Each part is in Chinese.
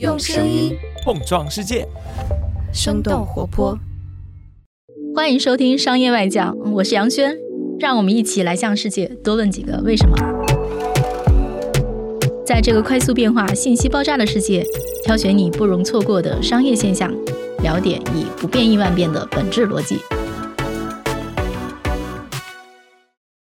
用声音碰撞世界，生动活泼。欢迎收听《商业外讲》，我是杨轩，让我们一起来向世界多问几个为什么。在这个快速变化、信息爆炸的世界，挑选你不容错过的商业现象，了解以不变应万变的本质逻辑。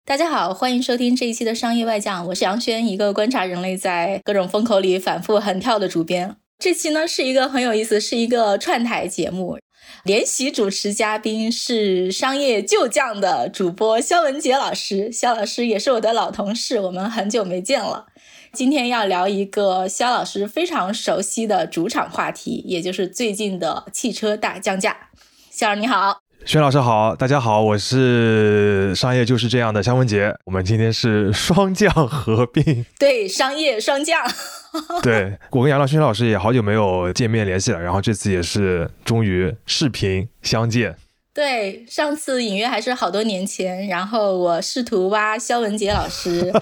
大家好，欢迎收听这一期的《商业外讲》，我是杨轩，一个观察人类在各种风口里反复横跳的主编。这期呢是一个很有意思，是一个串台节目，联席主持嘉宾是商业旧将的主播肖文杰老师。肖老师也是我的老同事，我们很久没见了。今天要聊一个肖老师非常熟悉的主场话题，也就是最近的汽车大降价。肖老师你好。轩老师好，大家好，我是商业就是这样的肖文杰。我们今天是双降合并，对，商业双降。对我跟杨老轩老师也好久没有见面联系了，然后这次也是终于视频相见。对，上次隐约还是好多年前，然后我试图挖肖文杰老师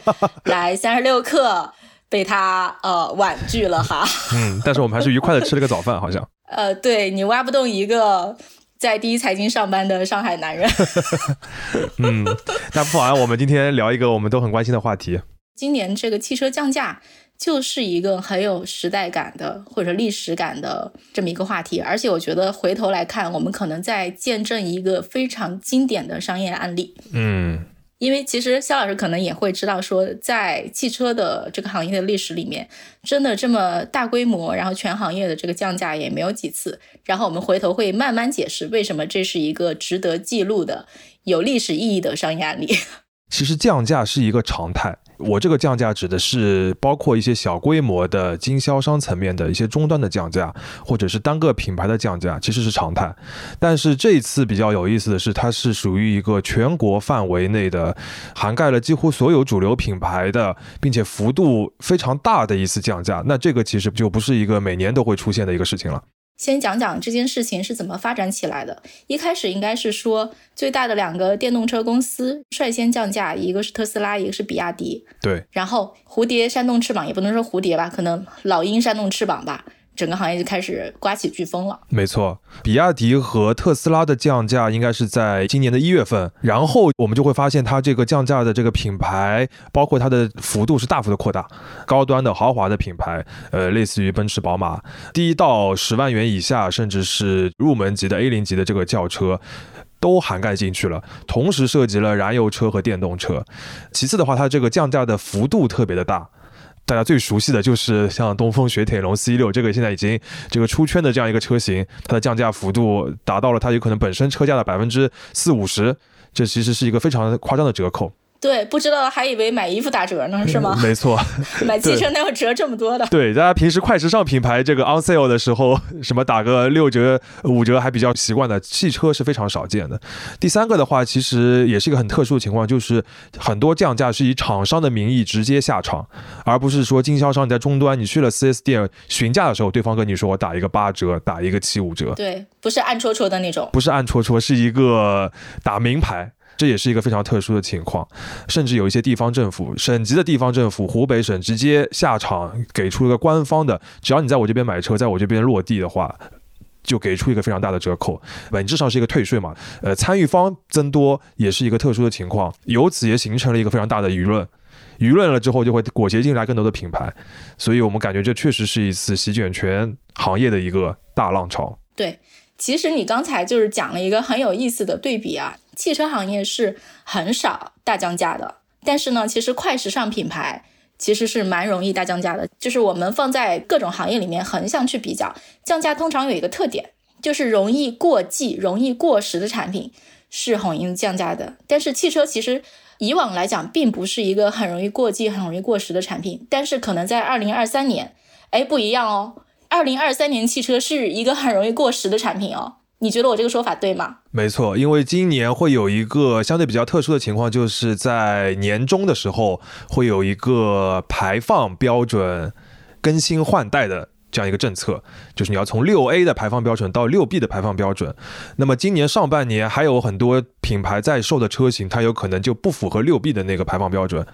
来三十六课，被他呃婉拒了哈。嗯，但是我们还是愉快的吃了个早饭，好像。呃，对你挖不动一个。在第一财经上班的上海男人，嗯，那不妨我们今天聊一个我们都很关心的话题。今年这个汽车降价就是一个很有时代感的或者历史感的这么一个话题，而且我觉得回头来看，我们可能在见证一个非常经典的商业案例。嗯。因为其实肖老师可能也会知道，说在汽车的这个行业的历史里面，真的这么大规模，然后全行业的这个降价也没有几次。然后我们回头会慢慢解释为什么这是一个值得记录的、有历史意义的商业案例。其实降价是一个常态。我这个降价指的是包括一些小规模的经销商层面的一些终端的降价，或者是单个品牌的降价，其实是常态。但是这一次比较有意思的是，它是属于一个全国范围内的，涵盖了几乎所有主流品牌的，并且幅度非常大的一次降价。那这个其实就不是一个每年都会出现的一个事情了。先讲讲这件事情是怎么发展起来的。一开始应该是说，最大的两个电动车公司率先降价，一个是特斯拉，一个是比亚迪。对。然后蝴蝶扇动翅膀，也不能说蝴蝶吧，可能老鹰扇动翅膀吧。整个行业就开始刮起飓风了。没错，比亚迪和特斯拉的降价应该是在今年的一月份，然后我们就会发现它这个降价的这个品牌，包括它的幅度是大幅的扩大，高端的豪华的品牌，呃，类似于奔驰、宝马，低到十万元以下，甚至是入门级的 A 零级的这个轿车，都涵盖进去了，同时涉及了燃油车和电动车。其次的话，它这个降价的幅度特别的大。大家最熟悉的就是像东风雪铁龙 C 六，这个现在已经这个出圈的这样一个车型，它的降价幅度达到了它有可能本身车价的百分之四五十，这其实是一个非常夸张的折扣。对，不知道还以为买衣服打折呢，是吗？没错，买汽车哪有折这么多的？对，大家平时快时尚品牌这个 on sale 的时候，什么打个六折、五折还比较习惯的，汽车是非常少见的。第三个的话，其实也是一个很特殊的情况，就是很多降价是以厂商的名义直接下场，而不是说经销商你在终端你去了 4S 店询价的时候，对方跟你说我打一个八折，打一个七五折。对，不是暗戳戳的那种，不是暗戳戳，是一个打名牌。这也是一个非常特殊的情况，甚至有一些地方政府、省级的地方政府，湖北省直接下场给出一个官方的，只要你在我这边买车，在我这边落地的话，就给出一个非常大的折扣，本质上是一个退税嘛。呃，参与方增多也是一个特殊的情况，由此也形成了一个非常大的舆论，舆论了之后就会裹挟进来更多的品牌，所以我们感觉这确实是一次席卷全行业的一个大浪潮。对，其实你刚才就是讲了一个很有意思的对比啊。汽车行业是很少大降价的，但是呢，其实快时尚品牌其实是蛮容易大降价的。就是我们放在各种行业里面横向去比较，降价通常有一个特点，就是容易过季、容易过时的产品是很容易降价的。但是汽车其实以往来讲，并不是一个很容易过季、很容易过时的产品，但是可能在二零二三年，哎，不一样哦。二零二三年汽车是一个很容易过时的产品哦。你觉得我这个说法对吗？没错，因为今年会有一个相对比较特殊的情况，就是在年终的时候会有一个排放标准更新换代的这样一个政策，就是你要从六 A 的排放标准到六 B 的排放标准。那么今年上半年还有很多品牌在售的车型，它有可能就不符合六 B 的那个排放标准。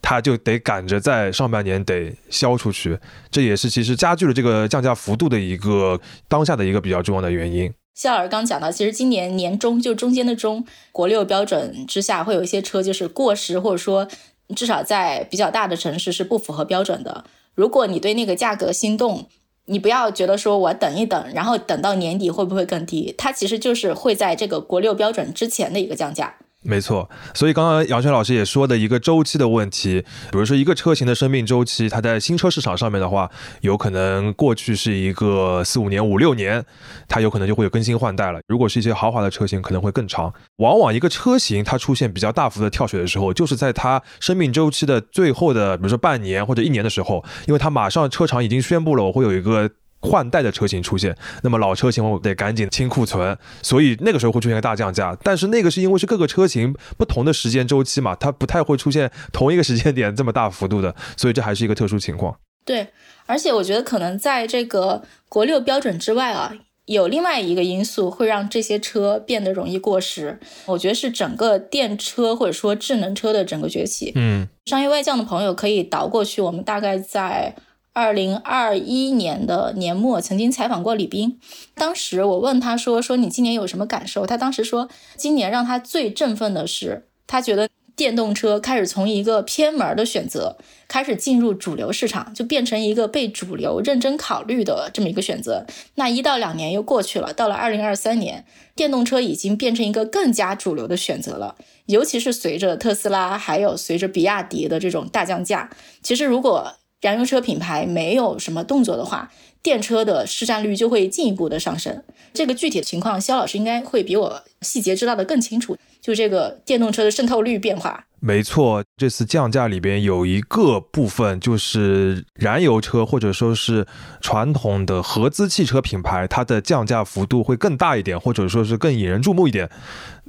它就得赶着在上半年得销出去，这也是其实加剧了这个降价幅度的一个当下的一个比较重要的原因。肖老师刚讲到，其实今年年中就中间的中国六标准之下，会有一些车就是过时，或者说至少在比较大的城市是不符合标准的。如果你对那个价格心动，你不要觉得说我等一等，然后等到年底会不会更低？它其实就是会在这个国六标准之前的一个降价。没错，所以刚刚杨轩老师也说的一个周期的问题，比如说一个车型的生命周期，它在新车市场上面的话，有可能过去是一个四五年、五六年，它有可能就会有更新换代了。如果是一些豪华的车型，可能会更长。往往一个车型它出现比较大幅的跳水的时候，就是在它生命周期的最后的，比如说半年或者一年的时候，因为它马上车厂已经宣布了，我会有一个。换代的车型出现，那么老车型我得赶紧清库存，所以那个时候会出现个大降价。但是那个是因为是各个车型不同的时间周期嘛，它不太会出现同一个时间点这么大幅度的，所以这还是一个特殊情况。对，而且我觉得可能在这个国六标准之外啊，有另外一个因素会让这些车变得容易过时。我觉得是整个电车或者说智能车的整个崛起。嗯，商业外降的朋友可以倒过去，我们大概在。二零二一年的年末，曾经采访过李斌。当时我问他说：“说你今年有什么感受？”他当时说：“今年让他最振奋的是，他觉得电动车开始从一个偏门的选择，开始进入主流市场，就变成一个被主流认真考虑的这么一个选择。那一到两年又过去了，到了二零二三年，电动车已经变成一个更加主流的选择了。尤其是随着特斯拉还有随着比亚迪的这种大降价，其实如果……燃油车品牌没有什么动作的话，电车的市占率就会进一步的上升。这个具体的情况，肖老师应该会比我细节知道的更清楚。就这个电动车的渗透率变化，没错，这次降价里边有一个部分就是燃油车或者说是传统的合资汽车品牌，它的降价幅度会更大一点，或者说是更引人注目一点。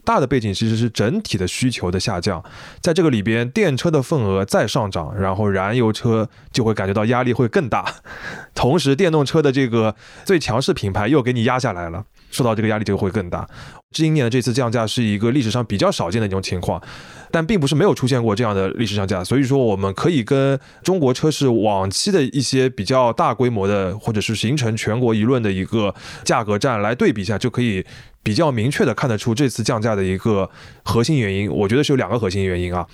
大的背景其实是整体的需求的下降，在这个里边，电车的份额再上涨，然后燃油车就会感觉到压力会更大，同时电动车的这个最强势品牌又给你压下来了，受到这个压力就会更大。今年的这次降价是一个历史上比较少见的一种情况，但并不是没有出现过这样的历史降价，所以说我们可以跟中国车市往期的一些比较大规模的或者是形成全国舆论的一个价格战来对比一下，就可以。比较明确的看得出这次降价的一个核心原因，我觉得是有两个核心原因啊。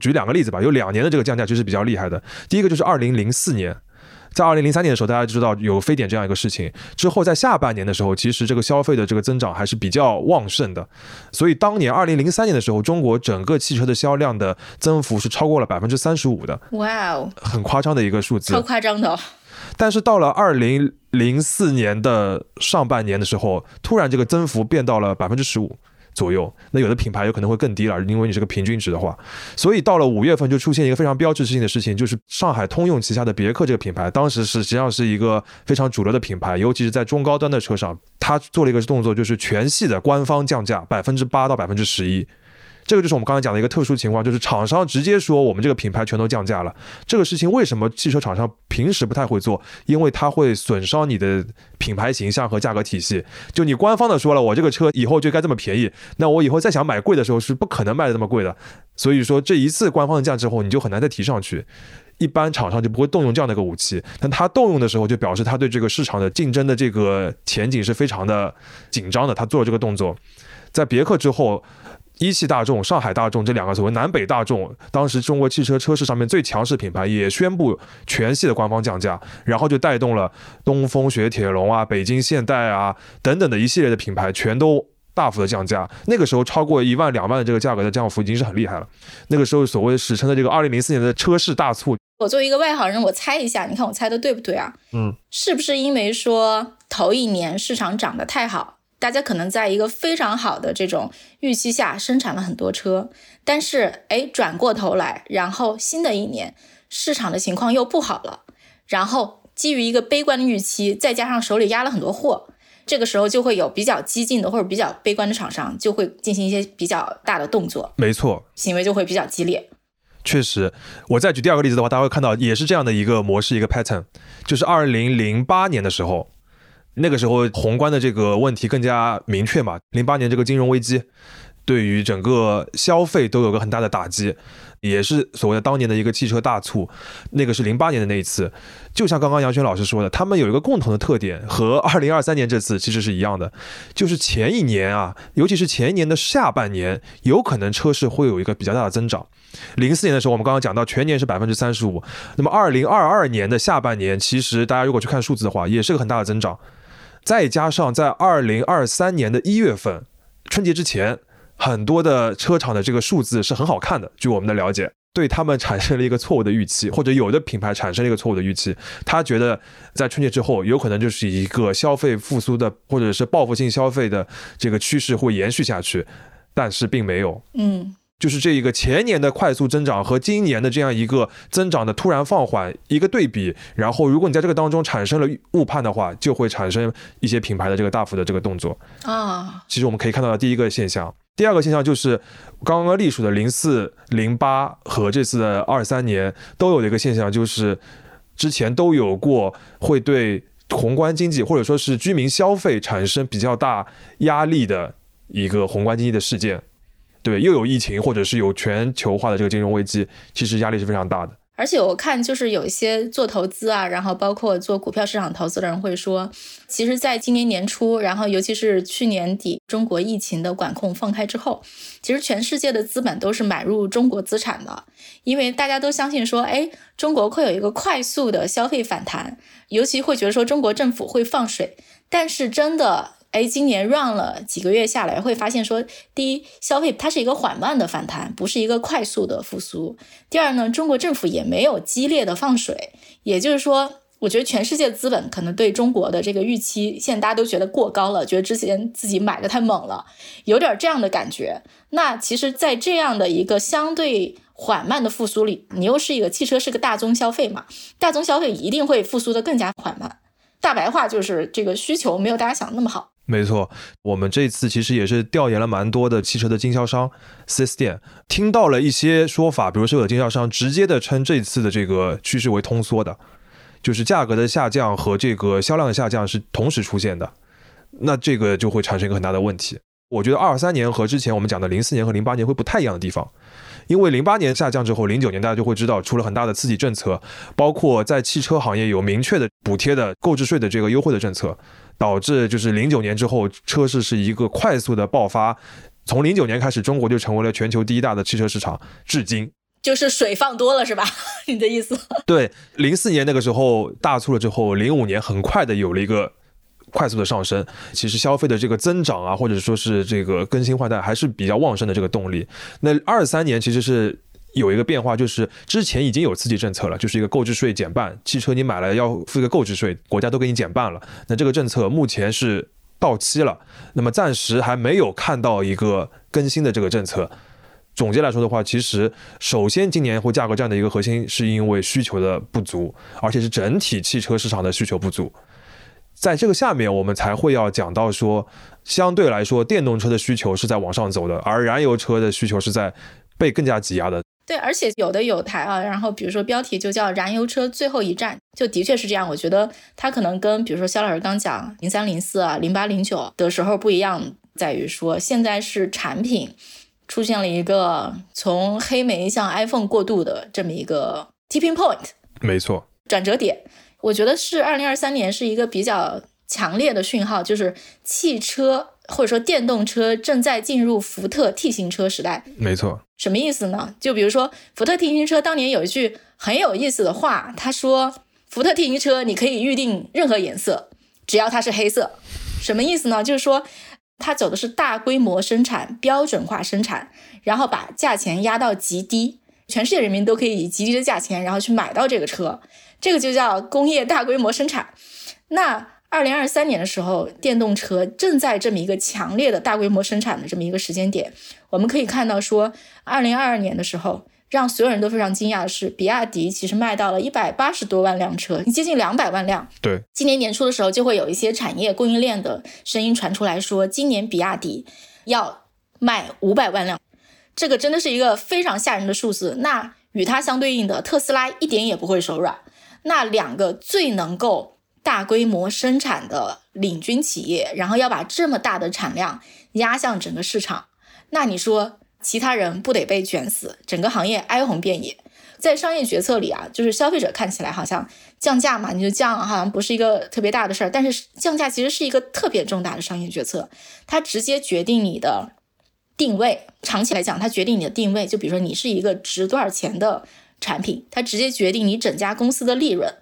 举两个例子吧，有两年的这个降价就是比较厉害的。第一个就是二零零四年，在二零零三年的时候，大家知道有非典这样一个事情之后，在下半年的时候，其实这个消费的这个增长还是比较旺盛的。所以当年二零零三年的时候，中国整个汽车的销量的增幅是超过了百分之三十五的。哇哦，很夸张的一个数字，超夸张的。但是到了二零零四年的上半年的时候，突然这个增幅变到了百分之十五左右。那有的品牌有可能会更低了，因为你是个平均值的话。所以到了五月份就出现一个非常标志性的事情，就是上海通用旗下的别克这个品牌，当时是实际上是一个非常主流的品牌，尤其是在中高端的车上，它做了一个动作，就是全系的官方降价百分之八到百分之十一。这个就是我们刚才讲的一个特殊情况，就是厂商直接说我们这个品牌全都降价了。这个事情为什么汽车厂商平时不太会做？因为它会损伤你的品牌形象和价格体系。就你官方的说了，我这个车以后就该这么便宜，那我以后再想买贵的时候是不可能卖的这么贵的。所以说这一次官方的降之后，你就很难再提上去。一般厂商就不会动用这样的一个武器，但他动用的时候，就表示他对这个市场的竞争的这个前景是非常的紧张的。他做了这个动作，在别克之后。一汽大众、上海大众这两个所谓南北大众，当时中国汽车车市上面最强势品牌也宣布全系的官方降价，然后就带动了东风雪铁龙啊、北京现代啊等等的一系列的品牌全都大幅的降价。那个时候超过一万两万的这个价格的降幅已经是很厉害了。那个时候所谓史称的这个二零零四年的车市大促，我作为一个外行人，我猜一下，你看我猜的对不对啊？嗯，是不是因为说头一年市场涨得太好？大家可能在一个非常好的这种预期下生产了很多车，但是哎，转过头来，然后新的一年市场的情况又不好了，然后基于一个悲观的预期，再加上手里压了很多货，这个时候就会有比较激进的或者比较悲观的厂商就会进行一些比较大的动作，没错，行为就会比较激烈。确实，我再举第二个例子的话，大家会看到也是这样的一个模式，一个 pattern，就是二零零八年的时候。那个时候宏观的这个问题更加明确嘛，零八年这个金融危机。对于整个消费都有个很大的打击。也是所谓的当年的一个汽车大促，那个是零八年的那一次，就像刚刚杨轩老师说的，他们有一个共同的特点，和二零二三年这次其实是一样的，就是前一年啊，尤其是前一年的下半年，有可能车市会有一个比较大的增长。零四年的时候，我们刚刚讲到全年是百分之三十五，那么二零二二年的下半年，其实大家如果去看数字的话，也是个很大的增长。再加上在二零二三年的一月份春节之前。很多的车厂的这个数字是很好看的，据我们的了解，对他们产生了一个错误的预期，或者有的品牌产生了一个错误的预期，他觉得在春节之后有可能就是一个消费复苏的，或者是报复性消费的这个趋势会延续下去，但是并没有，嗯。就是这一个前年的快速增长和今年的这样一个增长的突然放缓一个对比，然后如果你在这个当中产生了误判的话，就会产生一些品牌的这个大幅的这个动作啊。其实我们可以看到的第一个现象，第二个现象就是刚刚隶属的零四、零八和这次的二三年都有的一个现象，就是之前都有过会对宏观经济或者说是居民消费产生比较大压力的一个宏观经济的事件。对，又有疫情，或者是有全球化的这个金融危机，其实压力是非常大的。而且我看，就是有一些做投资啊，然后包括做股票市场投资的人会说，其实，在今年年初，然后尤其是去年底，中国疫情的管控放开之后，其实全世界的资本都是买入中国资产的，因为大家都相信说，哎，中国会有一个快速的消费反弹，尤其会觉得说中国政府会放水，但是真的。哎，今年 run 了几个月下来，会发现说，第一，消费它是一个缓慢的反弹，不是一个快速的复苏。第二呢，中国政府也没有激烈的放水，也就是说，我觉得全世界资本可能对中国的这个预期，现在大家都觉得过高了，觉得之前自己买的太猛了，有点这样的感觉。那其实，在这样的一个相对缓慢的复苏里，你又是一个汽车是个大宗消费嘛，大宗消费一定会复苏的更加缓慢。大白话就是这个需求没有大家想的那么好。没错，我们这次其实也是调研了蛮多的汽车的经销商、四 S 店，听到了一些说法，比如说有经销商直接的称这次的这个趋势为通缩的，就是价格的下降和这个销量的下降是同时出现的，那这个就会产生一个很大的问题。我觉得二三年和之前我们讲的零四年和零八年会不太一样的地方，因为零八年下降之后，零九年大家就会知道出了很大的刺激政策，包括在汽车行业有明确的补贴的购置税的这个优惠的政策。导致就是零九年之后，车市是一个快速的爆发。从零九年开始，中国就成为了全球第一大的汽车市场，至今就是水放多了是吧？你的意思？对，零四年那个时候大促了之后，零五年很快的有了一个快速的上升。其实消费的这个增长啊，或者说是这个更新换代还是比较旺盛的这个动力。那二三年其实是。有一个变化，就是之前已经有刺激政策了，就是一个购置税减半，汽车你买了要付一个购置税，国家都给你减半了。那这个政策目前是到期了，那么暂时还没有看到一个更新的这个政策。总结来说的话，其实首先今年会价格战的一个核心是因为需求的不足，而且是整体汽车市场的需求不足。在这个下面，我们才会要讲到说，相对来说电动车的需求是在往上走的，而燃油车的需求是在被更加挤压的。对，而且有的有台啊，然后比如说标题就叫“燃油车最后一站”，就的确是这样。我觉得它可能跟比如说肖老师刚讲零三零四啊、零八零九的时候不一样，在于说现在是产品出现了一个从黑莓向 iPhone 过渡的这么一个 tipping point，没错，转折点。我觉得是二零二三年是一个比较强烈的讯号，就是汽车。或者说电动车正在进入福特 T 型车时代，没错。什么意思呢？就比如说福特 T 型车当年有一句很有意思的话，他说：“福特 T 型车你可以预定任何颜色，只要它是黑色。”什么意思呢？就是说它走的是大规模生产、标准化生产，然后把价钱压到极低，全世界人民都可以以极低的价钱然后去买到这个车，这个就叫工业大规模生产。那。二零二三年的时候，电动车正在这么一个强烈的大规模生产的这么一个时间点，我们可以看到说，二零二二年的时候，让所有人都非常惊讶的是，比亚迪其实卖到了一百八十多万辆车，接近两百万辆。对，今年年初的时候，就会有一些产业供应链的声音传出来说，今年比亚迪要卖五百万辆，这个真的是一个非常吓人的数字。那与它相对应的特斯拉一点也不会手软，那两个最能够。大规模生产的领军企业，然后要把这么大的产量压向整个市场，那你说其他人不得被卷死，整个行业哀鸿遍野？在商业决策里啊，就是消费者看起来好像降价嘛，你就降，好像不是一个特别大的事儿。但是降价其实是一个特别重大的商业决策，它直接决定你的定位。长期来讲，它决定你的定位。就比如说，你是一个值多少钱的产品，它直接决定你整家公司的利润。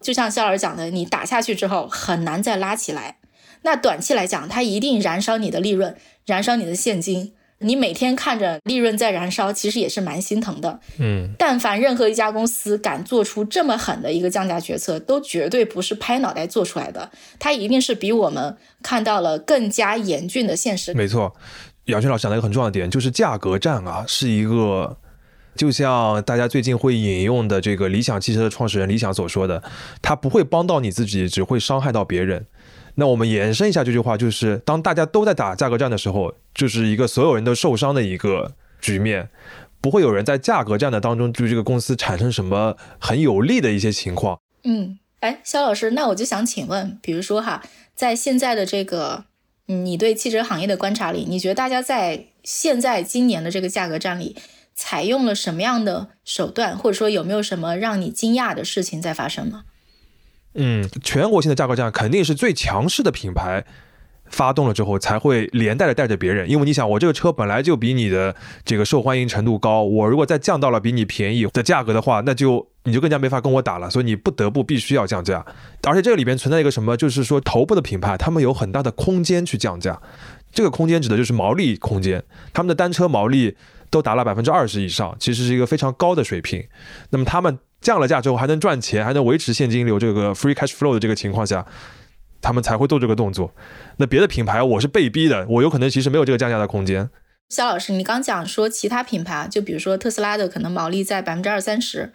就像肖老师讲的，你打下去之后很难再拉起来。那短期来讲，它一定燃烧你的利润，燃烧你的现金。你每天看着利润在燃烧，其实也是蛮心疼的。嗯，但凡任何一家公司敢做出这么狠的一个降价决策，都绝对不是拍脑袋做出来的，它一定是比我们看到了更加严峻的现实。没错，杨轩老师讲了一个很重要的点，就是价格战啊，是一个，就像大家最近会引用的这个理想汽车的创始人李想所说的，他不会帮到你自己，只会伤害到别人。那我们延伸一下这句话，就是当大家都在打价格战的时候，就是一个所有人都受伤的一个局面，不会有人在价格战的当中对这个公司产生什么很有利的一些情况。嗯，哎，肖老师，那我就想请问，比如说哈，在现在的这个，你对汽车行业的观察里，你觉得大家在现在今年的这个价格战里，采用了什么样的手段，或者说有没有什么让你惊讶的事情在发生呢？嗯，全国性的价格战肯定是最强势的品牌发动了之后，才会连带的带着别人。因为你想，我这个车本来就比你的这个受欢迎程度高，我如果再降到了比你便宜的价格的话，那就你就更加没法跟我打了。所以你不得不必须要降价。而且这个里边存在一个什么，就是说头部的品牌他们有很大的空间去降价，这个空间指的就是毛利空间，他们的单车毛利都达了百分之二十以上，其实是一个非常高的水平。那么他们。降了价之后还能赚钱，还能维持现金流，这个 free cash flow 的这个情况下，他们才会做这个动作。那别的品牌我是被逼的，我有可能其实没有这个降价的空间。肖老师，你刚讲说其他品牌，就比如说特斯拉的可能毛利在百分之二三十，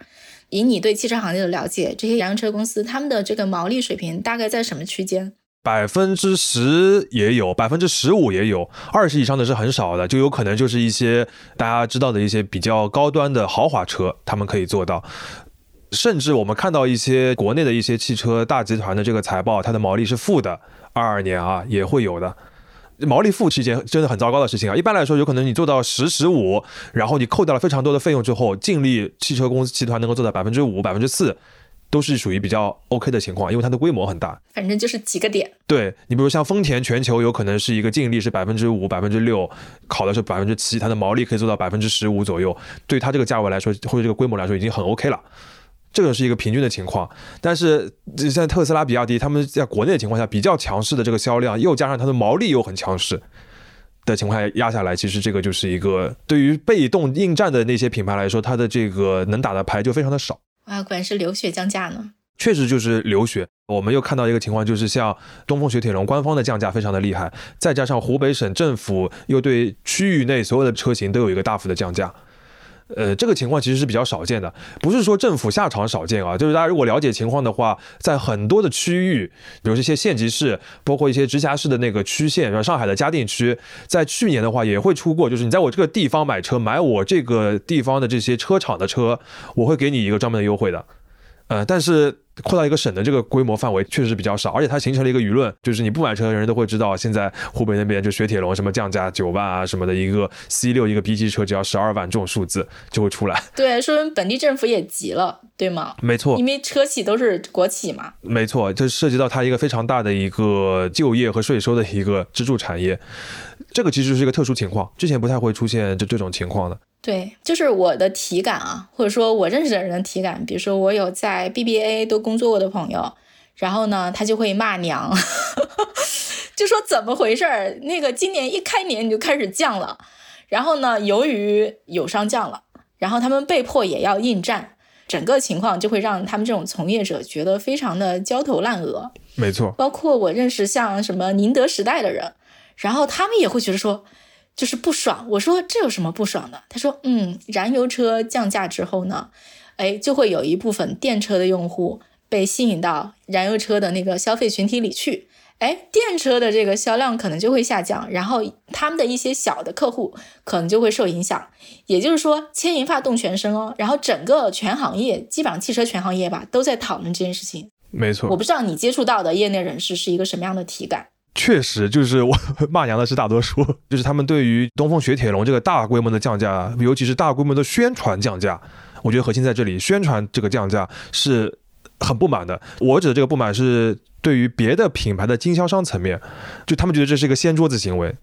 以你对汽车行业的了解，这些洋车公司他们的这个毛利水平大概在什么区间？百分之十也有，百分之十五也有，二十以上的是很少的，就有可能就是一些大家知道的一些比较高端的豪华车，他们可以做到。甚至我们看到一些国内的一些汽车大集团的这个财报，它的毛利是负的，二二年啊也会有的。毛利负是一件真的很糟糕的事情啊。一般来说，有可能你做到十十五，然后你扣掉了非常多的费用之后，净利汽车公司集团能够做到百分之五、百分之四，都是属于比较 OK 的情况，因为它的规模很大。反正就是几个点。对你，比如像丰田全球有可能是一个净利是百分之五、百分之六，考的是百分之七，它的毛利可以做到百分之十五左右。对它这个价位来说，或者这个规模来说，已经很 OK 了。这个是一个平均的情况，但是现在特斯拉、比亚迪他们在国内的情况下比较强势的这个销量，又加上它的毛利又很强势的情况下压下来，其实这个就是一个对于被动应战的那些品牌来说，它的这个能打的牌就非常的少啊。果然是流血降价呢，确实就是流血。我们又看到一个情况，就是像东风雪铁龙官方的降价非常的厉害，再加上湖北省政府又对区域内所有的车型都有一个大幅的降价。呃，这个情况其实是比较少见的，不是说政府下场少见啊，就是大家如果了解情况的话，在很多的区域，比如这些县级市，包括一些直辖市的那个区县，像上海的嘉定区，在去年的话也会出过，就是你在我这个地方买车，买我这个地方的这些车厂的车，我会给你一个专门的优惠的，呃，但是。扩大一个省的这个规模范围确实比较少，而且它形成了一个舆论，就是你不买车的人都会知道，现在湖北那边就雪铁龙什么降价九万啊什么的，一个 C 六一个 B 级车只要十二万这种数字就会出来。对，说明本地政府也急了，对吗？没错，因为车企都是国企嘛。没错，这涉及到它一个非常大的一个就业和税收的一个支柱产业，这个其实是一个特殊情况，之前不太会出现这这种情况的。对，就是我的体感啊，或者说我认识的人的体感，比如说我有在 BBA 都工作过的朋友，然后呢，他就会骂娘，就说怎么回事儿？那个今年一开年你就开始降了，然后呢，由于友商降了，然后他们被迫也要应战，整个情况就会让他们这种从业者觉得非常的焦头烂额。没错，包括我认识像什么宁德时代的人，然后他们也会觉得说。就是不爽，我说这有什么不爽的？他说，嗯，燃油车降价之后呢，哎，就会有一部分电车的用户被吸引到燃油车的那个消费群体里去，哎，电车的这个销量可能就会下降，然后他们的一些小的客户可能就会受影响。也就是说，牵一发动全身哦，然后整个全行业，基本上汽车全行业吧，都在讨论这件事情。没错，我不知道你接触到的业内人士是一个什么样的体感。确实，就是我 骂娘的是大多数，就是他们对于东风雪铁龙这个大规模的降价，尤其是大规模的宣传降价，我觉得核心在这里，宣传这个降价是很不满的。我指的这个不满是对于别的品牌的经销商层面，就他们觉得这是一个掀桌子行为。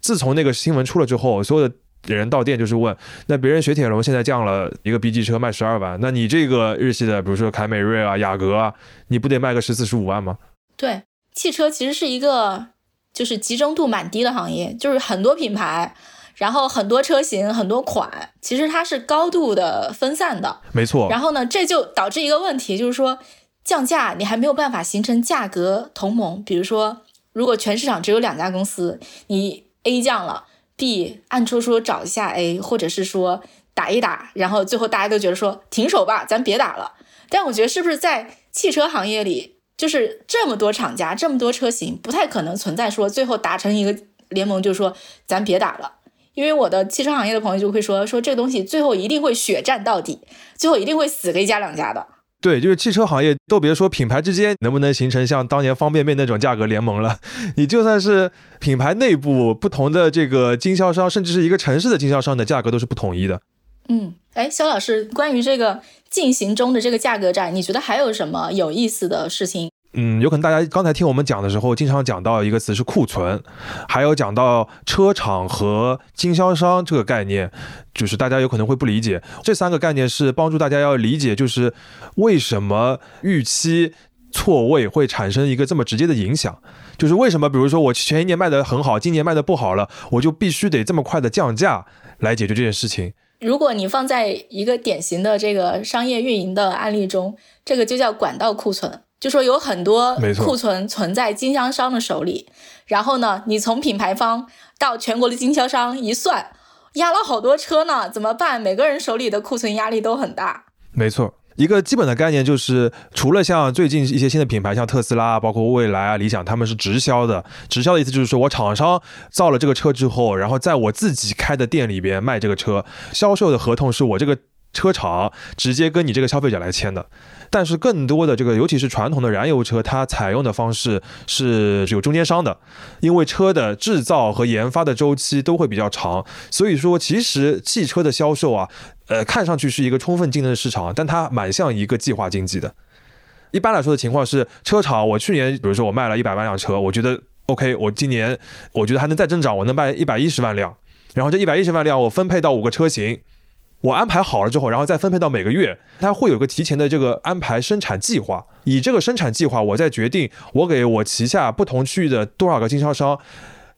自从那个新闻出了之后，所有的人到店就是问，那别人雪铁龙现在降了一个 B 级车卖十二万，那你这个日系的，比如说凯美瑞啊、雅阁啊，你不得卖个十四十五万吗？对。汽车其实是一个就是集中度蛮低的行业，就是很多品牌，然后很多车型、很多款，其实它是高度的分散的。没错。然后呢，这就导致一个问题，就是说降价你还没有办法形成价格同盟。比如说，如果全市场只有两家公司，你 A 降了，B 暗戳戳找一下 A，或者是说打一打，然后最后大家都觉得说停手吧，咱别打了。但我觉得是不是在汽车行业里？就是这么多厂家，这么多车型，不太可能存在说最后达成一个联盟，就说咱别打了。因为我的汽车行业的朋友就会说，说这个东西最后一定会血战到底，最后一定会死个一家两家的。对，就是汽车行业都别说品牌之间能不能形成像当年方便面那种价格联盟了，你就算是品牌内部不同的这个经销商，甚至是一个城市的经销商的价格都是不统一的。嗯，哎，肖老师，关于这个进行中的这个价格战，你觉得还有什么有意思的事情？嗯，有可能大家刚才听我们讲的时候，经常讲到一个词是库存，还有讲到车厂和经销商这个概念，就是大家有可能会不理解。这三个概念是帮助大家要理解，就是为什么预期错位会产生一个这么直接的影响，就是为什么，比如说我前一年卖的很好，今年卖的不好了，我就必须得这么快的降价来解决这件事情。如果你放在一个典型的这个商业运营的案例中，这个就叫管道库存，就说有很多库存存在经销商的手里，然后呢，你从品牌方到全国的经销商一算，压了好多车呢，怎么办？每个人手里的库存压力都很大。没错。一个基本的概念就是，除了像最近一些新的品牌，像特斯拉、包括蔚来啊、理想，他们是直销的。直销的意思就是说我厂商造了这个车之后，然后在我自己开的店里边卖这个车，销售的合同是我这个车厂直接跟你这个消费者来签的。但是更多的这个，尤其是传统的燃油车，它采用的方式是有中间商的，因为车的制造和研发的周期都会比较长，所以说其实汽车的销售啊，呃，看上去是一个充分竞争的市场，但它蛮像一个计划经济的。一般来说的情况是，车厂我去年比如说我卖了一百万辆车，我觉得 OK，我今年我觉得还能再增长，我能卖一百一十万辆，然后这一百一十万辆我分配到五个车型。我安排好了之后，然后再分配到每个月，它会有个提前的这个安排生产计划。以这个生产计划，我再决定我给我旗下不同区域的多少个经销商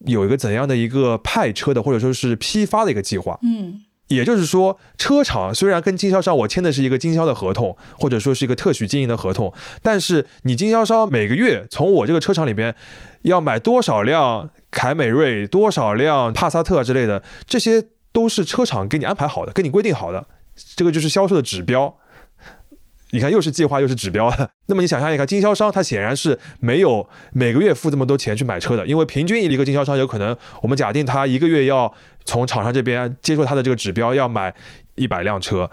有一个怎样的一个派车的或者说是批发的一个计划。嗯，也就是说，车厂虽然跟经销商我签的是一个经销的合同，或者说是一个特许经营的合同，但是你经销商每个月从我这个车厂里边要买多少辆凯美瑞、多少辆帕萨特之类的这些。都是车厂给你安排好的，给你规定好的，这个就是销售的指标。你看，又是计划又是指标。那么你想象一下，经销商他显然是没有每个月付这么多钱去买车的，因为平均一个经销商有可能，我们假定他一个月要从厂商这边接受他的这个指标要买一百辆车，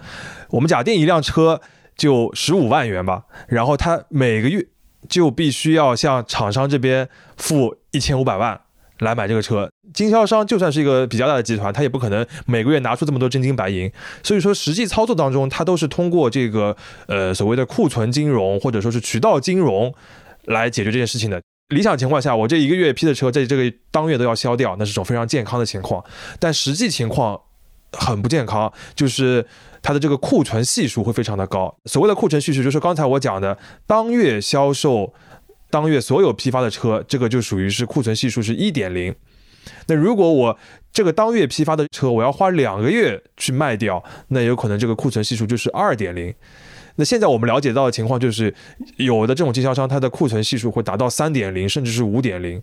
我们假定一辆车就十五万元吧，然后他每个月就必须要向厂商这边付一千五百万。来买这个车，经销商就算是一个比较大的集团，他也不可能每个月拿出这么多真金白银。所以说，实际操作当中，他都是通过这个呃所谓的库存金融或者说是渠道金融来解决这件事情的。理想情况下，我这一个月批的车在这个当月都要销掉，那是种非常健康的情况。但实际情况很不健康，就是它的这个库存系数会非常的高。所谓的库存系数，就是刚才我讲的当月销售。当月所有批发的车，这个就属于是库存系数是一点零。那如果我这个当月批发的车，我要花两个月去卖掉，那有可能这个库存系数就是二点零。那现在我们了解到的情况就是，有的这种经销商，它的库存系数会达到三点零，甚至是五点零。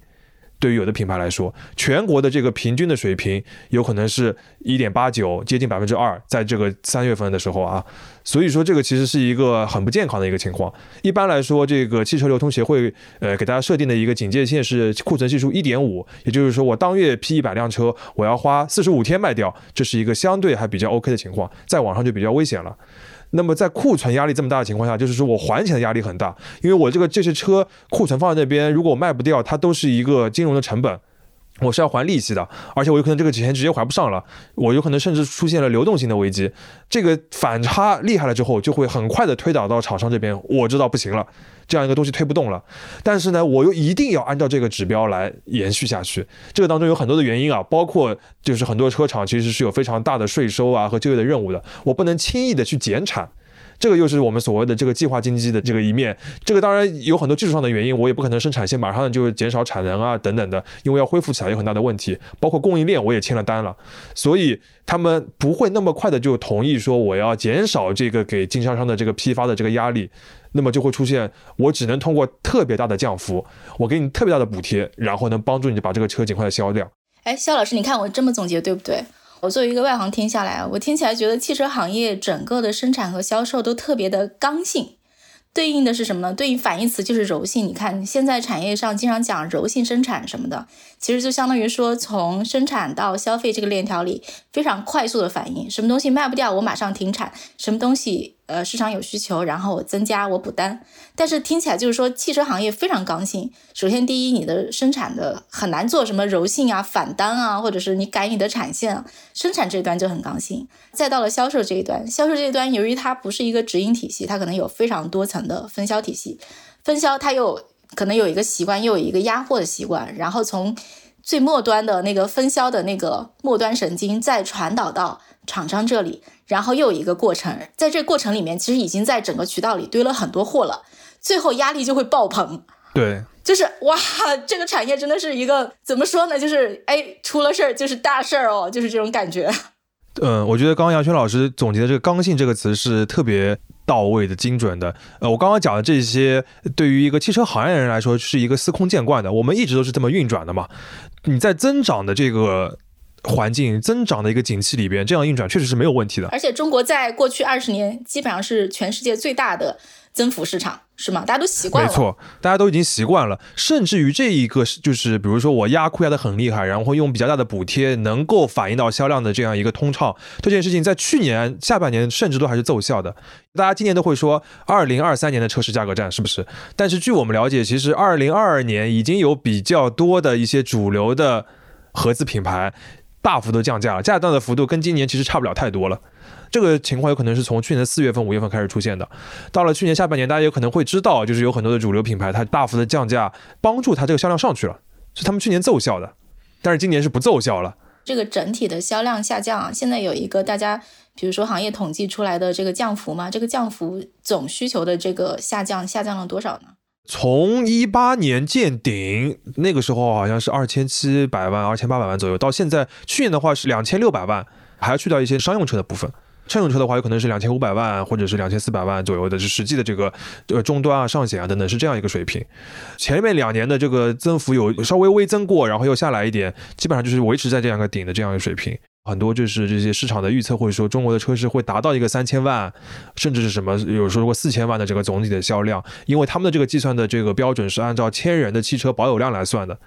对于有的品牌来说，全国的这个平均的水平有可能是一点八九，接近百分之二，在这个三月份的时候啊，所以说这个其实是一个很不健康的一个情况。一般来说，这个汽车流通协会呃给大家设定的一个警戒线是库存系数一点五，也就是说我当月批一百辆车，我要花四十五天卖掉，这是一个相对还比较 OK 的情况，在网上就比较危险了。那么在库存压力这么大的情况下，就是说我还钱的压力很大，因为我这个这些车库存放在那边，如果我卖不掉，它都是一个金融的成本。我是要还利息的，而且我有可能这个钱直接还不上了，我有可能甚至出现了流动性的危机。这个反差厉害了之后，就会很快的推导到厂商这边。我知道不行了，这样一个东西推不动了，但是呢，我又一定要按照这个指标来延续下去。这个当中有很多的原因啊，包括就是很多车厂其实是有非常大的税收啊和就业的任务的，我不能轻易的去减产。这个又是我们所谓的这个计划经济的这个一面，这个当然有很多技术上的原因，我也不可能生产线马上就减少产能啊等等的，因为要恢复起来有很大的问题，包括供应链我也签了单了，所以他们不会那么快的就同意说我要减少这个给经销商的这个批发的这个压力，那么就会出现我只能通过特别大的降幅，我给你特别大的补贴，然后能帮助你把这个车尽快的销掉。哎，肖老师，你看我这么总结对不对？我作为一个外行听下来啊，我听起来觉得汽车行业整个的生产和销售都特别的刚性，对应的是什么呢？对应反义词就是柔性。你看现在产业上经常讲柔性生产什么的，其实就相当于说从生产到消费这个链条里非常快速的反应，什么东西卖不掉我马上停产，什么东西。呃，市场有需求，然后我增加我补单，但是听起来就是说汽车行业非常刚性。首先，第一，你的生产的很难做什么柔性啊、反单啊，或者是你改你的产线，生产这一端就很刚性。再到了销售这一端，销售这一端由于它不是一个直营体系，它可能有非常多层的分销体系，分销它又可能有一个习惯，又有一个压货的习惯，然后从最末端的那个分销的那个末端神经再传导到厂商这里。然后又有一个过程，在这个过程里面，其实已经在整个渠道里堆了很多货了，最后压力就会爆棚。对，就是哇，这个产业真的是一个怎么说呢？就是哎，出了事儿就是大事儿哦，就是这种感觉。嗯，我觉得刚刚杨轩老师总结的这个“刚性”这个词是特别到位的、精准的。呃，我刚刚讲的这些，对于一个汽车行业人来说，是一个司空见惯的。我们一直都是这么运转的嘛。你在增长的这个。环境增长的一个景气里边，这样运转确实是没有问题的。而且中国在过去二十年基本上是全世界最大的增幅市场，是吗？大家都习惯了。没错，大家都已经习惯了。甚至于这一个就是，比如说我压库压的很厉害，然后用比较大的补贴能够反映到销量的这样一个通畅，这件事情在去年下半年甚至都还是奏效的。大家今年都会说二零二三年的车市价格战是不是？但是据我们了解，其实二零二二年已经有比较多的一些主流的合资品牌。大幅度降价了，价降的幅度跟今年其实差不了太多了。这个情况有可能是从去年的四月份、五月份开始出现的。到了去年下半年，大家有可能会知道，就是有很多的主流品牌它大幅的降价，帮助它这个销量上去了，是他们去年奏效的。但是今年是不奏效了。这个整体的销量下降，现在有一个大家比如说行业统计出来的这个降幅嘛，这个降幅总需求的这个下降下降了多少呢？从一八年见顶，那个时候好像是二千七百万、二千八百万左右，到现在去年的话是两千六百万，还要去掉一些商用车的部分。乘用车的话，有可能是两千五百万或者是两千四百万左右的，是实际的这个呃终端啊、上险啊等等是这样一个水平。前面两年的这个增幅有稍微微增过，然后又下来一点，基本上就是维持在这样一个顶的这样一个水平。很多就是这些市场的预测，或者说中国的车市会达到一个三千万，甚至是什么有说过四千万的这个总体的销量，因为他们的这个计算的这个标准是按照千人的汽车保有量来算的。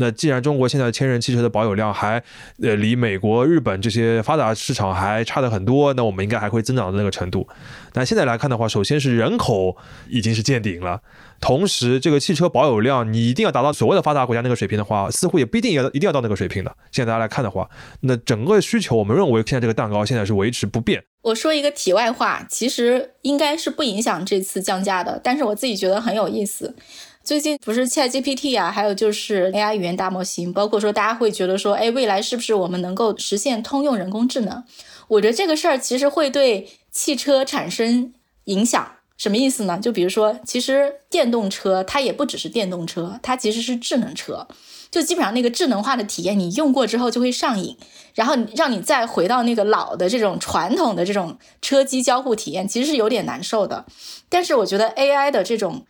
那既然中国现在千人汽车的保有量还呃离美国、日本这些发达市场还差的很多，那我们应该还会增长的那个程度。但现在来看的话，首先是人口已经是见顶了。同时，这个汽车保有量，你一定要达到所谓的发达国家那个水平的话，似乎也不一定要一定要到那个水平的。现在大家来看的话，那整个需求，我们认为现在这个蛋糕现在是维持不变。我说一个题外话，其实应该是不影响这次降价的，但是我自己觉得很有意思。最近不是 ChatGPT 啊，还有就是 AI 语言大模型，包括说大家会觉得说，哎，未来是不是我们能够实现通用人工智能？我觉得这个事儿其实会对汽车产生影响。什么意思呢？就比如说，其实电动车它也不只是电动车，它其实是智能车。就基本上那个智能化的体验，你用过之后就会上瘾，然后让你再回到那个老的这种传统的这种车机交互体验，其实是有点难受的。但是我觉得 AI 的这种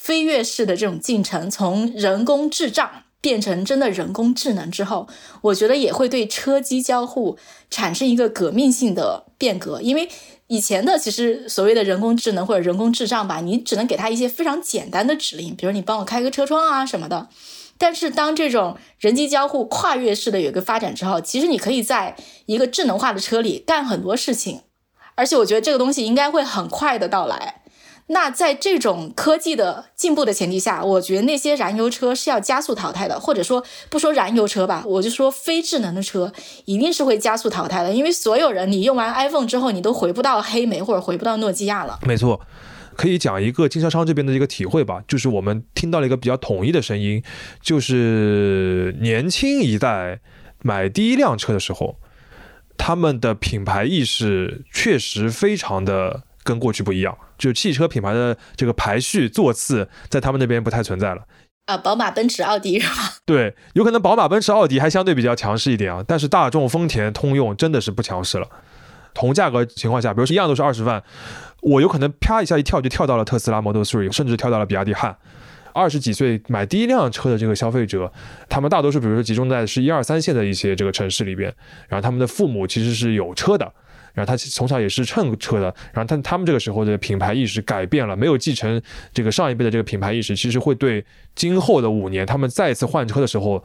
飞跃式的这种进程，从人工智障变成真的人工智能之后，我觉得也会对车机交互产生一个革命性的变革，因为。以前的其实所谓的人工智能或者人工智障吧，你只能给它一些非常简单的指令，比如你帮我开个车窗啊什么的。但是当这种人机交互跨越式的有一个发展之后，其实你可以在一个智能化的车里干很多事情，而且我觉得这个东西应该会很快的到来。那在这种科技的进步的前提下，我觉得那些燃油车是要加速淘汰的，或者说不说燃油车吧，我就说非智能的车一定是会加速淘汰的，因为所有人你用完 iPhone 之后，你都回不到黑莓或者回不到诺基亚了。没错，可以讲一个经销商这边的一个体会吧，就是我们听到了一个比较统一的声音，就是年轻一代买第一辆车的时候，他们的品牌意识确实非常的。跟过去不一样，就汽车品牌的这个排序座次，在他们那边不太存在了。啊，宝马、奔驰、奥迪是吗？对，有可能宝马、奔驰、奥迪还相对比较强势一点啊，但是大众、丰田、通用真的是不强势了。同价格情况下，比如说一样都是二十万，我有可能啪一下一跳就跳到了特斯拉 Model Three，甚至跳到了比亚迪汉。二十几岁买第一辆车的这个消费者，他们大多数比如说集中在是一二三线的一些这个城市里边，然后他们的父母其实是有车的。然后他从小也是乘车的，然后他他们这个时候的品牌意识改变了，没有继承这个上一辈的这个品牌意识，其实会对今后的五年他们再次换车的时候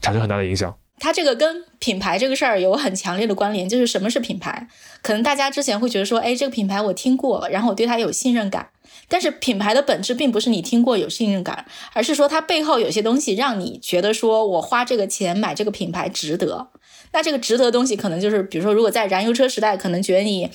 产生很大的影响。它这个跟品牌这个事儿有很强烈的关联，就是什么是品牌？可能大家之前会觉得说，哎，这个品牌我听过，然后我对它有信任感。但是品牌的本质并不是你听过有信任感，而是说它背后有些东西让你觉得说我花这个钱买这个品牌值得。那这个值得的东西，可能就是比如说，如果在燃油车时代，可能觉得你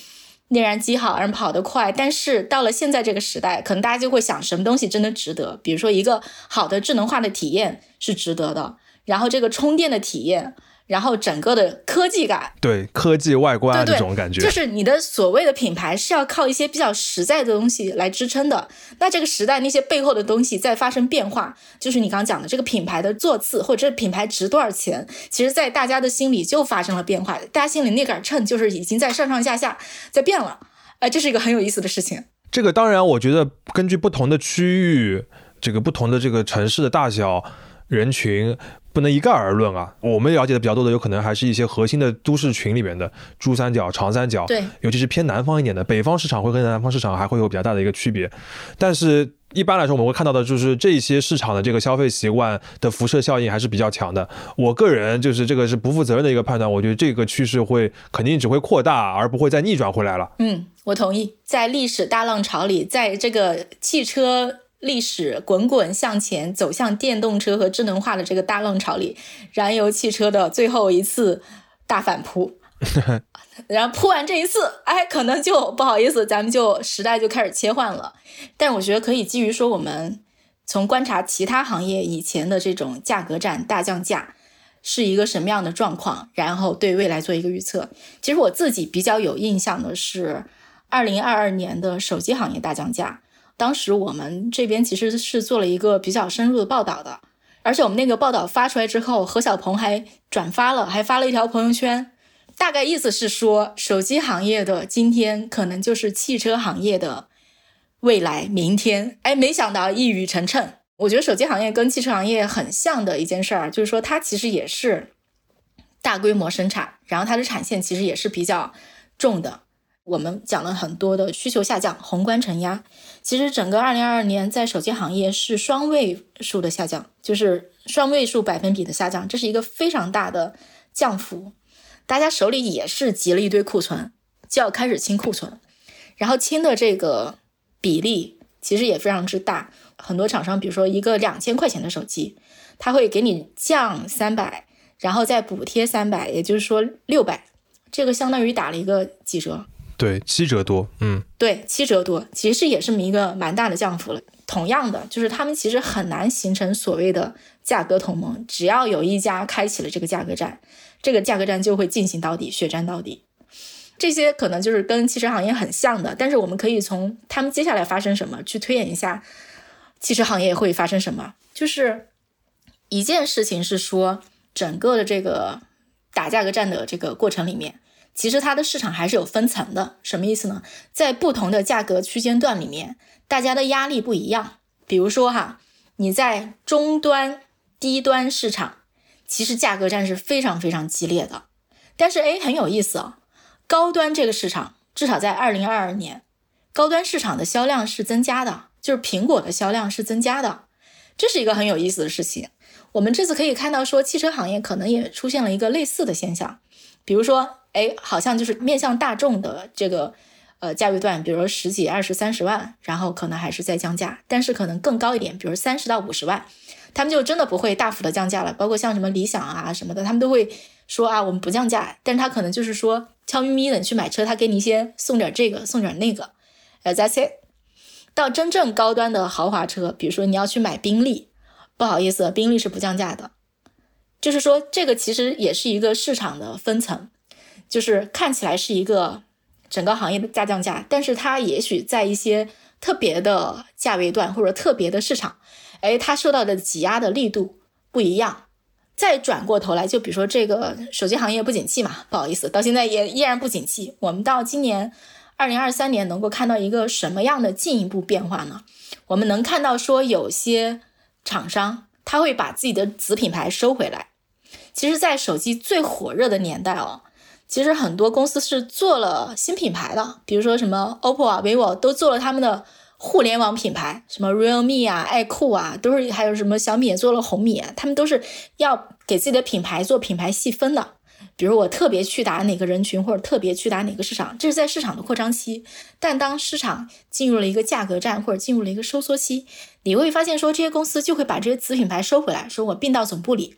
内燃机好，而跑得快。但是到了现在这个时代，可能大家就会想，什么东西真的值得？比如说一个好的智能化的体验是值得的，然后这个充电的体验。然后整个的科技感，对科技外观这种感觉，就是你的所谓的品牌是要靠一些比较实在的东西来支撑的。那这个时代那些背后的东西在发生变化，就是你刚刚讲的这个品牌的座次或者品牌值多少钱，其实，在大家的心里就发生了变化。大家心里那杆秤就是已经在上上下下在变了。哎，这是一个很有意思的事情。这个当然，我觉得根据不同的区域，这个不同的这个城市的大小人群。不能一概而论啊！我们了解的比较多的，有可能还是一些核心的都市群里面的珠三角、长三角，对，尤其是偏南方一点的，北方市场会跟南方市场还会有比较大的一个区别。但是一般来说，我们会看到的就是这些市场的这个消费习惯的辐射效应还是比较强的。我个人就是这个是不负责任的一个判断，我觉得这个趋势会肯定只会扩大，而不会再逆转回来了。嗯，我同意，在历史大浪潮里，在这个汽车。历史滚滚向前，走向电动车和智能化的这个大浪潮里，燃油汽车的最后一次大反扑，然后扑完这一次，哎，可能就不好意思，咱们就时代就开始切换了。但我觉得可以基于说，我们从观察其他行业以前的这种价格战大降价是一个什么样的状况，然后对未来做一个预测。其实我自己比较有印象的是，二零二二年的手机行业大降价。当时我们这边其实是做了一个比较深入的报道的，而且我们那个报道发出来之后，何小鹏还转发了，还发了一条朋友圈，大概意思是说，手机行业的今天可能就是汽车行业的未来，明天。哎，没想到一语成谶。我觉得手机行业跟汽车行业很像的一件事儿，就是说它其实也是大规模生产，然后它的产线其实也是比较重的。我们讲了很多的需求下降，宏观承压。其实整个二零二二年在手机行业是双位数的下降，就是双位数百分比的下降，这是一个非常大的降幅。大家手里也是积了一堆库存，就要开始清库存，然后清的这个比例其实也非常之大。很多厂商，比如说一个两千块钱的手机，他会给你降三百，然后再补贴三百，也就是说六百，这个相当于打了一个几折。对，七折多，嗯，对，七折多，其实也是一个蛮大的降幅了。同样的，就是他们其实很难形成所谓的价格同盟，只要有一家开启了这个价格战，这个价格战就会进行到底，血战到底。这些可能就是跟汽车行业很像的，但是我们可以从他们接下来发生什么去推演一下汽车行业会发生什么。就是一件事情是说，整个的这个打价格战的这个过程里面。其实它的市场还是有分层的，什么意思呢？在不同的价格区间段里面，大家的压力不一样。比如说哈，你在中端、低端市场，其实价格战是非常非常激烈的。但是哎，很有意思啊，高端这个市场，至少在二零二二年，高端市场的销量是增加的，就是苹果的销量是增加的，这是一个很有意思的事情。我们这次可以看到，说汽车行业可能也出现了一个类似的现象。比如说，哎，好像就是面向大众的这个呃价位段，比如说十几、二十、三十万，然后可能还是在降价，但是可能更高一点，比如三十到五十万，他们就真的不会大幅的降价了。包括像什么理想啊什么的，他们都会说啊，我们不降价，但是他可能就是说悄咪咪的你去买车，他给你一些送点这个，送点那个，呃，That's it。到真正高端的豪华车，比如说你要去买宾利，不好意思，宾利是不降价的。就是说，这个其实也是一个市场的分层，就是看起来是一个整个行业的大降价，但是它也许在一些特别的价位段或者特别的市场，哎，它受到的挤压的力度不一样。再转过头来，就比如说这个手机行业不景气嘛，不好意思，到现在也依然不景气。我们到今年二零二三年能够看到一个什么样的进一步变化呢？我们能看到说有些厂商。他会把自己的子品牌收回来。其实，在手机最火热的年代哦，其实很多公司是做了新品牌的，比如说什么 OPPO 啊、vivo 都做了他们的互联网品牌，什么 Realme 啊、爱酷啊，都是还有什么小米也做了红米，他们都是要给自己的品牌做品牌细分的。比如我特别去打哪个人群，或者特别去打哪个市场，这是在市场的扩张期。但当市场进入了一个价格战，或者进入了一个收缩期，你会发现说这些公司就会把这些子品牌收回来，说我并到总部里，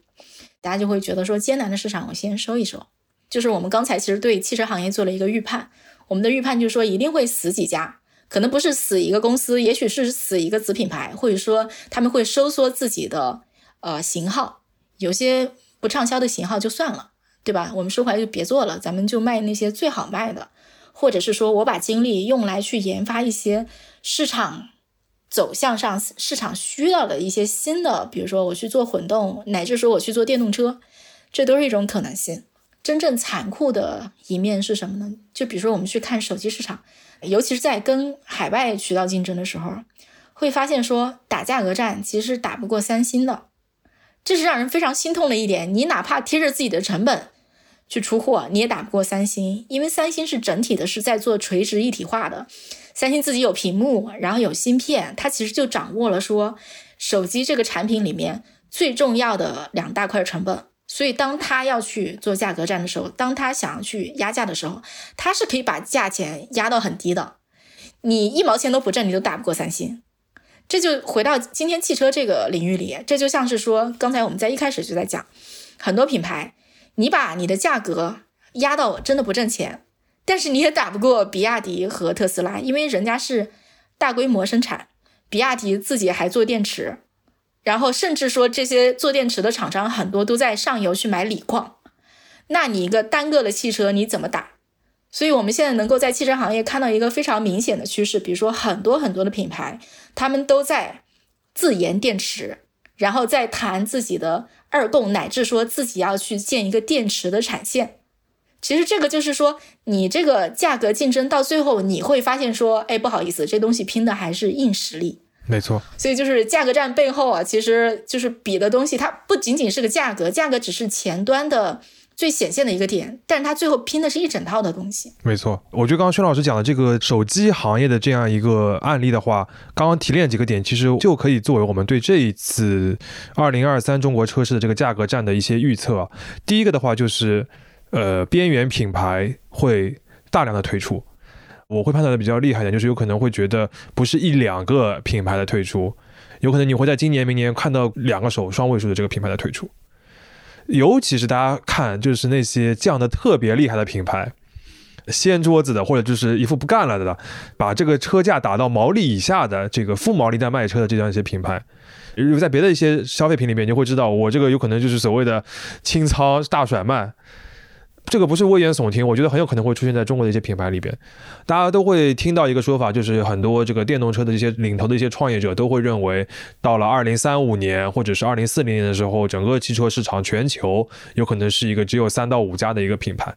大家就会觉得说艰难的市场我先收一收。就是我们刚才其实对汽车行业做了一个预判，我们的预判就是说一定会死几家，可能不是死一个公司，也许是死一个子品牌，或者说他们会收缩自己的呃型号，有些不畅销的型号就算了。对吧？我们收回来就别做了，咱们就卖那些最好卖的，或者是说我把精力用来去研发一些市场走向上、市场需要的一些新的，比如说我去做混动，乃至说我去做电动车，这都是一种可能性。真正残酷的一面是什么呢？就比如说我们去看手机市场，尤其是在跟海外渠道竞争的时候，会发现说打价格战其实打不过三星的。这是让人非常心痛的一点。你哪怕贴着自己的成本去出货，你也打不过三星，因为三星是整体的，是在做垂直一体化的。三星自己有屏幕，然后有芯片，它其实就掌握了说手机这个产品里面最重要的两大块成本。所以，当他要去做价格战的时候，当他想要去压价的时候，他是可以把价钱压到很低的。你一毛钱都不挣，你都打不过三星。这就回到今天汽车这个领域里，这就像是说，刚才我们在一开始就在讲，很多品牌，你把你的价格压到真的不挣钱，但是你也打不过比亚迪和特斯拉，因为人家是大规模生产，比亚迪自己还做电池，然后甚至说这些做电池的厂商很多都在上游去买锂矿，那你一个单个的汽车你怎么打？所以，我们现在能够在汽车行业看到一个非常明显的趋势，比如说很多很多的品牌，他们都在自研电池，然后再谈自己的二供，乃至说自己要去建一个电池的产线。其实这个就是说，你这个价格竞争到最后，你会发现说，哎，不好意思，这东西拼的还是硬实力。没错。所以就是价格战背后啊，其实就是比的东西，它不仅仅是个价格，价格只是前端的。最显现的一个点，但是它最后拼的是一整套的东西。没错，我觉得刚刚薛老师讲的这个手机行业的这样一个案例的话，刚刚提炼几个点，其实就可以作为我们对这一次二零二三中国车市的这个价格战的一些预测。第一个的话就是，呃，边缘品牌会大量的推出。我会判断的比较厉害的，就是有可能会觉得不是一两个品牌的退出，有可能你会在今年、明年看到两个手双位数的这个品牌的退出。尤其是大家看，就是那些降的特别厉害的品牌，掀桌子的，或者就是一副不干了的，把这个车价打到毛利以下的这个负毛利在卖车的这样一些品牌，如果在别的一些消费品里面，你会知道，我这个有可能就是所谓的清仓大甩卖。这个不是危言耸听，我觉得很有可能会出现在中国的一些品牌里边。大家都会听到一个说法，就是很多这个电动车的这些领头的一些创业者都会认为，到了二零三五年或者是二零四零年的时候，整个汽车市场全球有可能是一个只有三到五家的一个品牌。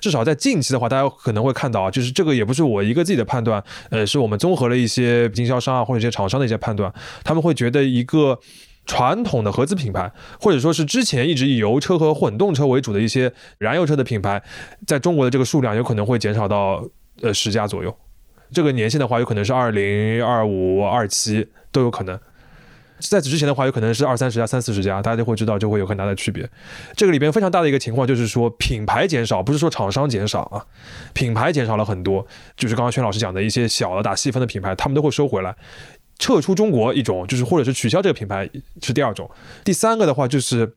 至少在近期的话，大家可能会看到啊，就是这个也不是我一个自己的判断，呃，是我们综合了一些经销商啊或者一些厂商的一些判断，他们会觉得一个。传统的合资品牌，或者说是之前一直以油车和混动车为主的一些燃油车的品牌，在中国的这个数量有可能会减少到呃十家左右。这个年限的话，有可能是二零二五、二七都有可能。在此之前的话，有可能是二三十家、三四十家，大家就会知道就会有很大的区别。这个里边非常大的一个情况就是说，品牌减少，不是说厂商减少啊，品牌减少了很多。就是刚刚轩老师讲的一些小的打细分的品牌，他们都会收回来，撤出中国一种，就是或者是取消这个品牌是第二种。第三个的话就是，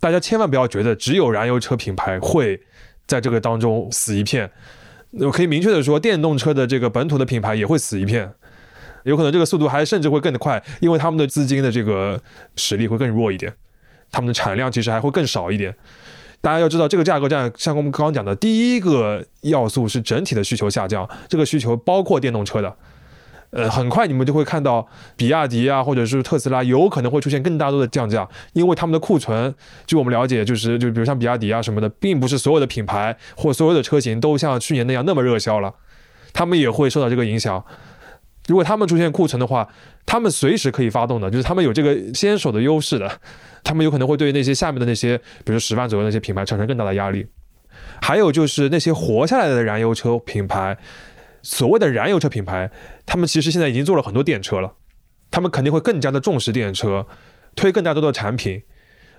大家千万不要觉得只有燃油车品牌会在这个当中死一片。我可以明确的说，电动车的这个本土的品牌也会死一片。有可能这个速度还甚至会更快，因为他们的资金的这个实力会更弱一点，他们的产量其实还会更少一点。大家要知道，这个价格战像我们刚刚讲的，第一个要素是整体的需求下降，这个需求包括电动车的。呃，很快你们就会看到，比亚迪啊，或者是特斯拉，有可能会出现更大多的降价，因为他们的库存，据我们了解，就是就比如像比亚迪啊什么的，并不是所有的品牌或所有的车型都像去年那样那么热销了，他们也会受到这个影响。如果他们出现库存的话，他们随时可以发动的，就是他们有这个先手的优势的，他们有可能会对那些下面的那些，比如十万左右那些品牌产生更大的压力。还有就是那些活下来的燃油车品牌，所谓的燃油车品牌，他们其实现在已经做了很多电车了，他们肯定会更加的重视电车，推更加多的产品。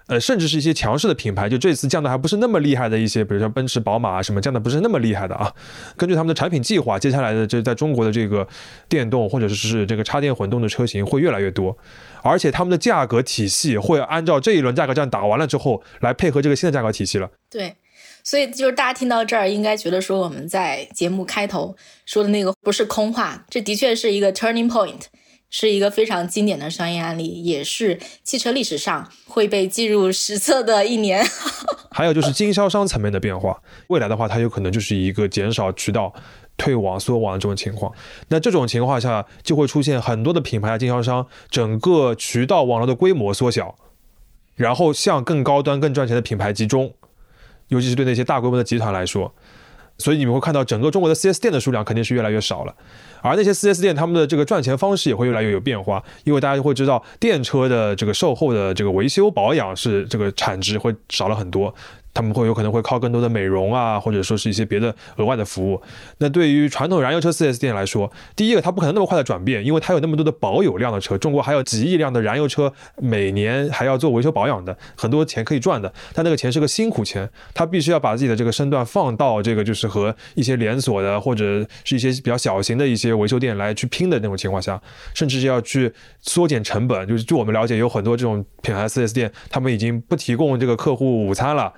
呃，甚至是一些强势的品牌，就这次降的还不是那么厉害的一些，比如说奔驰、宝马什么降的不是那么厉害的啊。根据他们的产品计划，接下来的这在中国的这个电动或者是这个插电混动的车型会越来越多，而且他们的价格体系会按照这一轮价格战打完了之后来配合这个新的价格体系了。对，所以就是大家听到这儿应该觉得说我们在节目开头说的那个不是空话，这的确是一个 turning point。是一个非常经典的商业案例，也是汽车历史上会被记入史册的一年。还有就是经销商层面的变化，未来的话，它有可能就是一个减少渠道、退网、缩网的这种情况。那这种情况下，就会出现很多的品牌经销商，整个渠道网络的规模缩小，然后向更高端、更赚钱的品牌集中，尤其是对那些大规模的集团来说。所以你们会看到，整个中国的 4S 店的数量肯定是越来越少了，而那些 4S 店他们的这个赚钱方式也会越来越有变化，因为大家就会知道，电车的这个售后的这个维修保养是这个产值会少了很多。他们会有可能会靠更多的美容啊，或者说是一些别的额外的服务。那对于传统燃油车 4S 店来说，第一个它不可能那么快的转变，因为它有那么多的保有量的车。中国还有几亿辆的燃油车，每年还要做维修保养的，很多钱可以赚的。但那个钱是个辛苦钱，他必须要把自己的这个身段放到这个就是和一些连锁的或者是一些比较小型的一些维修店来去拼的那种情况下，甚至是要去缩减成本。就是据我们了解，有很多这种品牌 4S 店，他们已经不提供这个客户午餐了。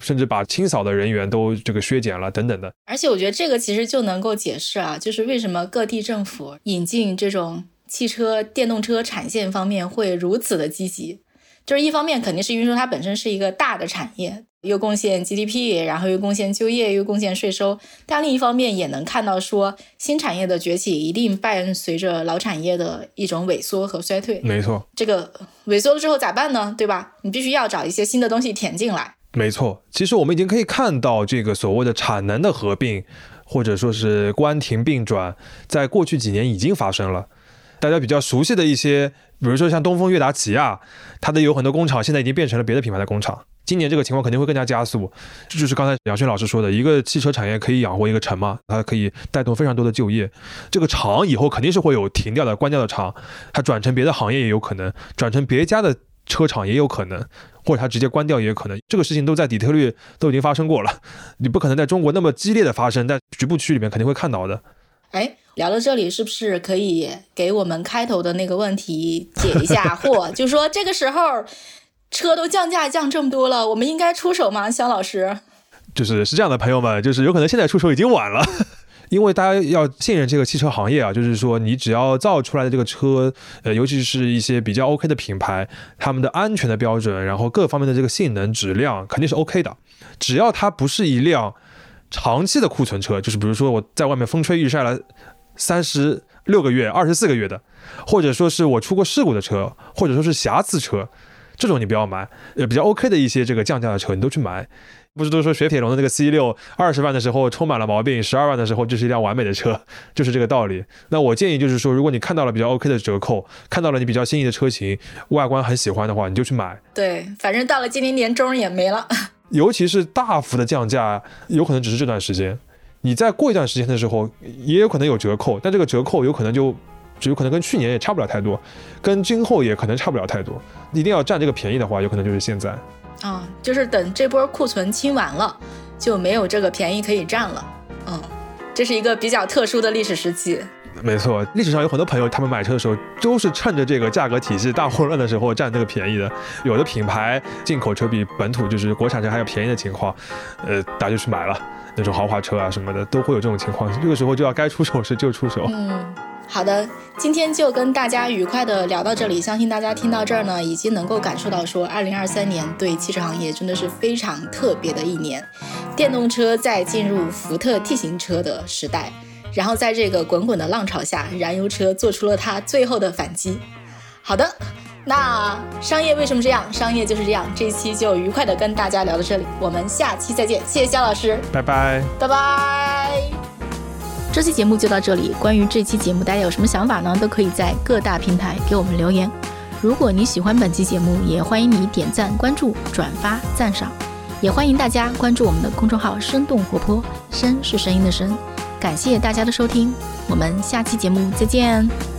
甚至把清扫的人员都这个削减了等等的，而且我觉得这个其实就能够解释啊，就是为什么各地政府引进这种汽车电动车产线方面会如此的积极，就是一方面肯定是因为说它本身是一个大的产业，又贡献 GDP，然后又贡献就业，又贡献税收，但另一方面也能看到说新产业的崛起一定伴随着老产业的一种萎缩和衰退。没错，这个萎缩了之后咋办呢？对吧？你必须要找一些新的东西填进来。没错，其实我们已经可以看到这个所谓的产能的合并，或者说是关停并转，在过去几年已经发生了。大家比较熟悉的一些，比如说像东风悦达起亚，它的有很多工厂现在已经变成了别的品牌的工厂。今年这个情况肯定会更加加速。这就是刚才杨轩老师说的，一个汽车产业可以养活一个城嘛，它可以带动非常多的就业。这个厂以后肯定是会有停掉的、关掉的厂，它转成别的行业也有可能，转成别家的车厂也有可能。或者它直接关掉也有可能，这个事情都在底特律都已经发生过了，你不可能在中国那么激烈的发生，在局部区里面肯定会看到的。哎，聊到这里，是不是可以给我们开头的那个问题解一下 惑？就是说这个时候车都降价降这么多了，我们应该出手吗？肖老师，就是是这样的，朋友们，就是有可能现在出手已经晚了。因为大家要信任这个汽车行业啊，就是说你只要造出来的这个车，呃，尤其是一些比较 OK 的品牌，他们的安全的标准，然后各方面的这个性能质量肯定是 OK 的。只要它不是一辆长期的库存车，就是比如说我在外面风吹日晒了三十六个月、二十四个月的，或者说是我出过事故的车，或者说是瑕疵车，这种你不要买。呃，比较 OK 的一些这个降价的车，你都去买。不是都说雪铁龙的那个 C 六二十万的时候充满了毛病，十二万的时候就是一辆完美的车，就是这个道理。那我建议就是说，如果你看到了比较 OK 的折扣，看到了你比较心仪的车型，外观很喜欢的话，你就去买。对，反正到了今年年中也没了。尤其是大幅的降价，有可能只是这段时间。你再过一段时间的时候，也有可能有折扣，但这个折扣有可能就只有可能跟去年也差不了太多，跟今后也可能差不了太多。一定要占这个便宜的话，有可能就是现在。啊，就是等这波库存清完了，就没有这个便宜可以占了。嗯，这是一个比较特殊的历史时期。没错，历史上有很多朋友，他们买车的时候都是趁着这个价格体系大混乱的时候占这个便宜的。有的品牌进口车比本土就是国产车还要便宜的情况，呃，大家就去买了那种豪华车啊什么的，都会有这种情况。这个时候就要该出手时就出手。嗯，好的，今天就跟大家愉快的聊到这里。相信大家听到这儿呢，已经能够感受到说，二零二三年对汽车行业真的是非常特别的一年，电动车在进入福特 T 型车的时代。然后在这个滚滚的浪潮下，燃油车做出了它最后的反击。好的，那商业为什么这样？商业就是这样。这期就愉快的跟大家聊到这里，我们下期再见。谢谢肖老师，拜拜，拜拜。这期节目就到这里。关于这期节目，大家有什么想法呢？都可以在各大平台给我们留言。如果你喜欢本期节目，也欢迎你点赞、关注、转发、赞赏。也欢迎大家关注我们的公众号“生动活泼”，声是声音的声。感谢大家的收听，我们下期节目再见。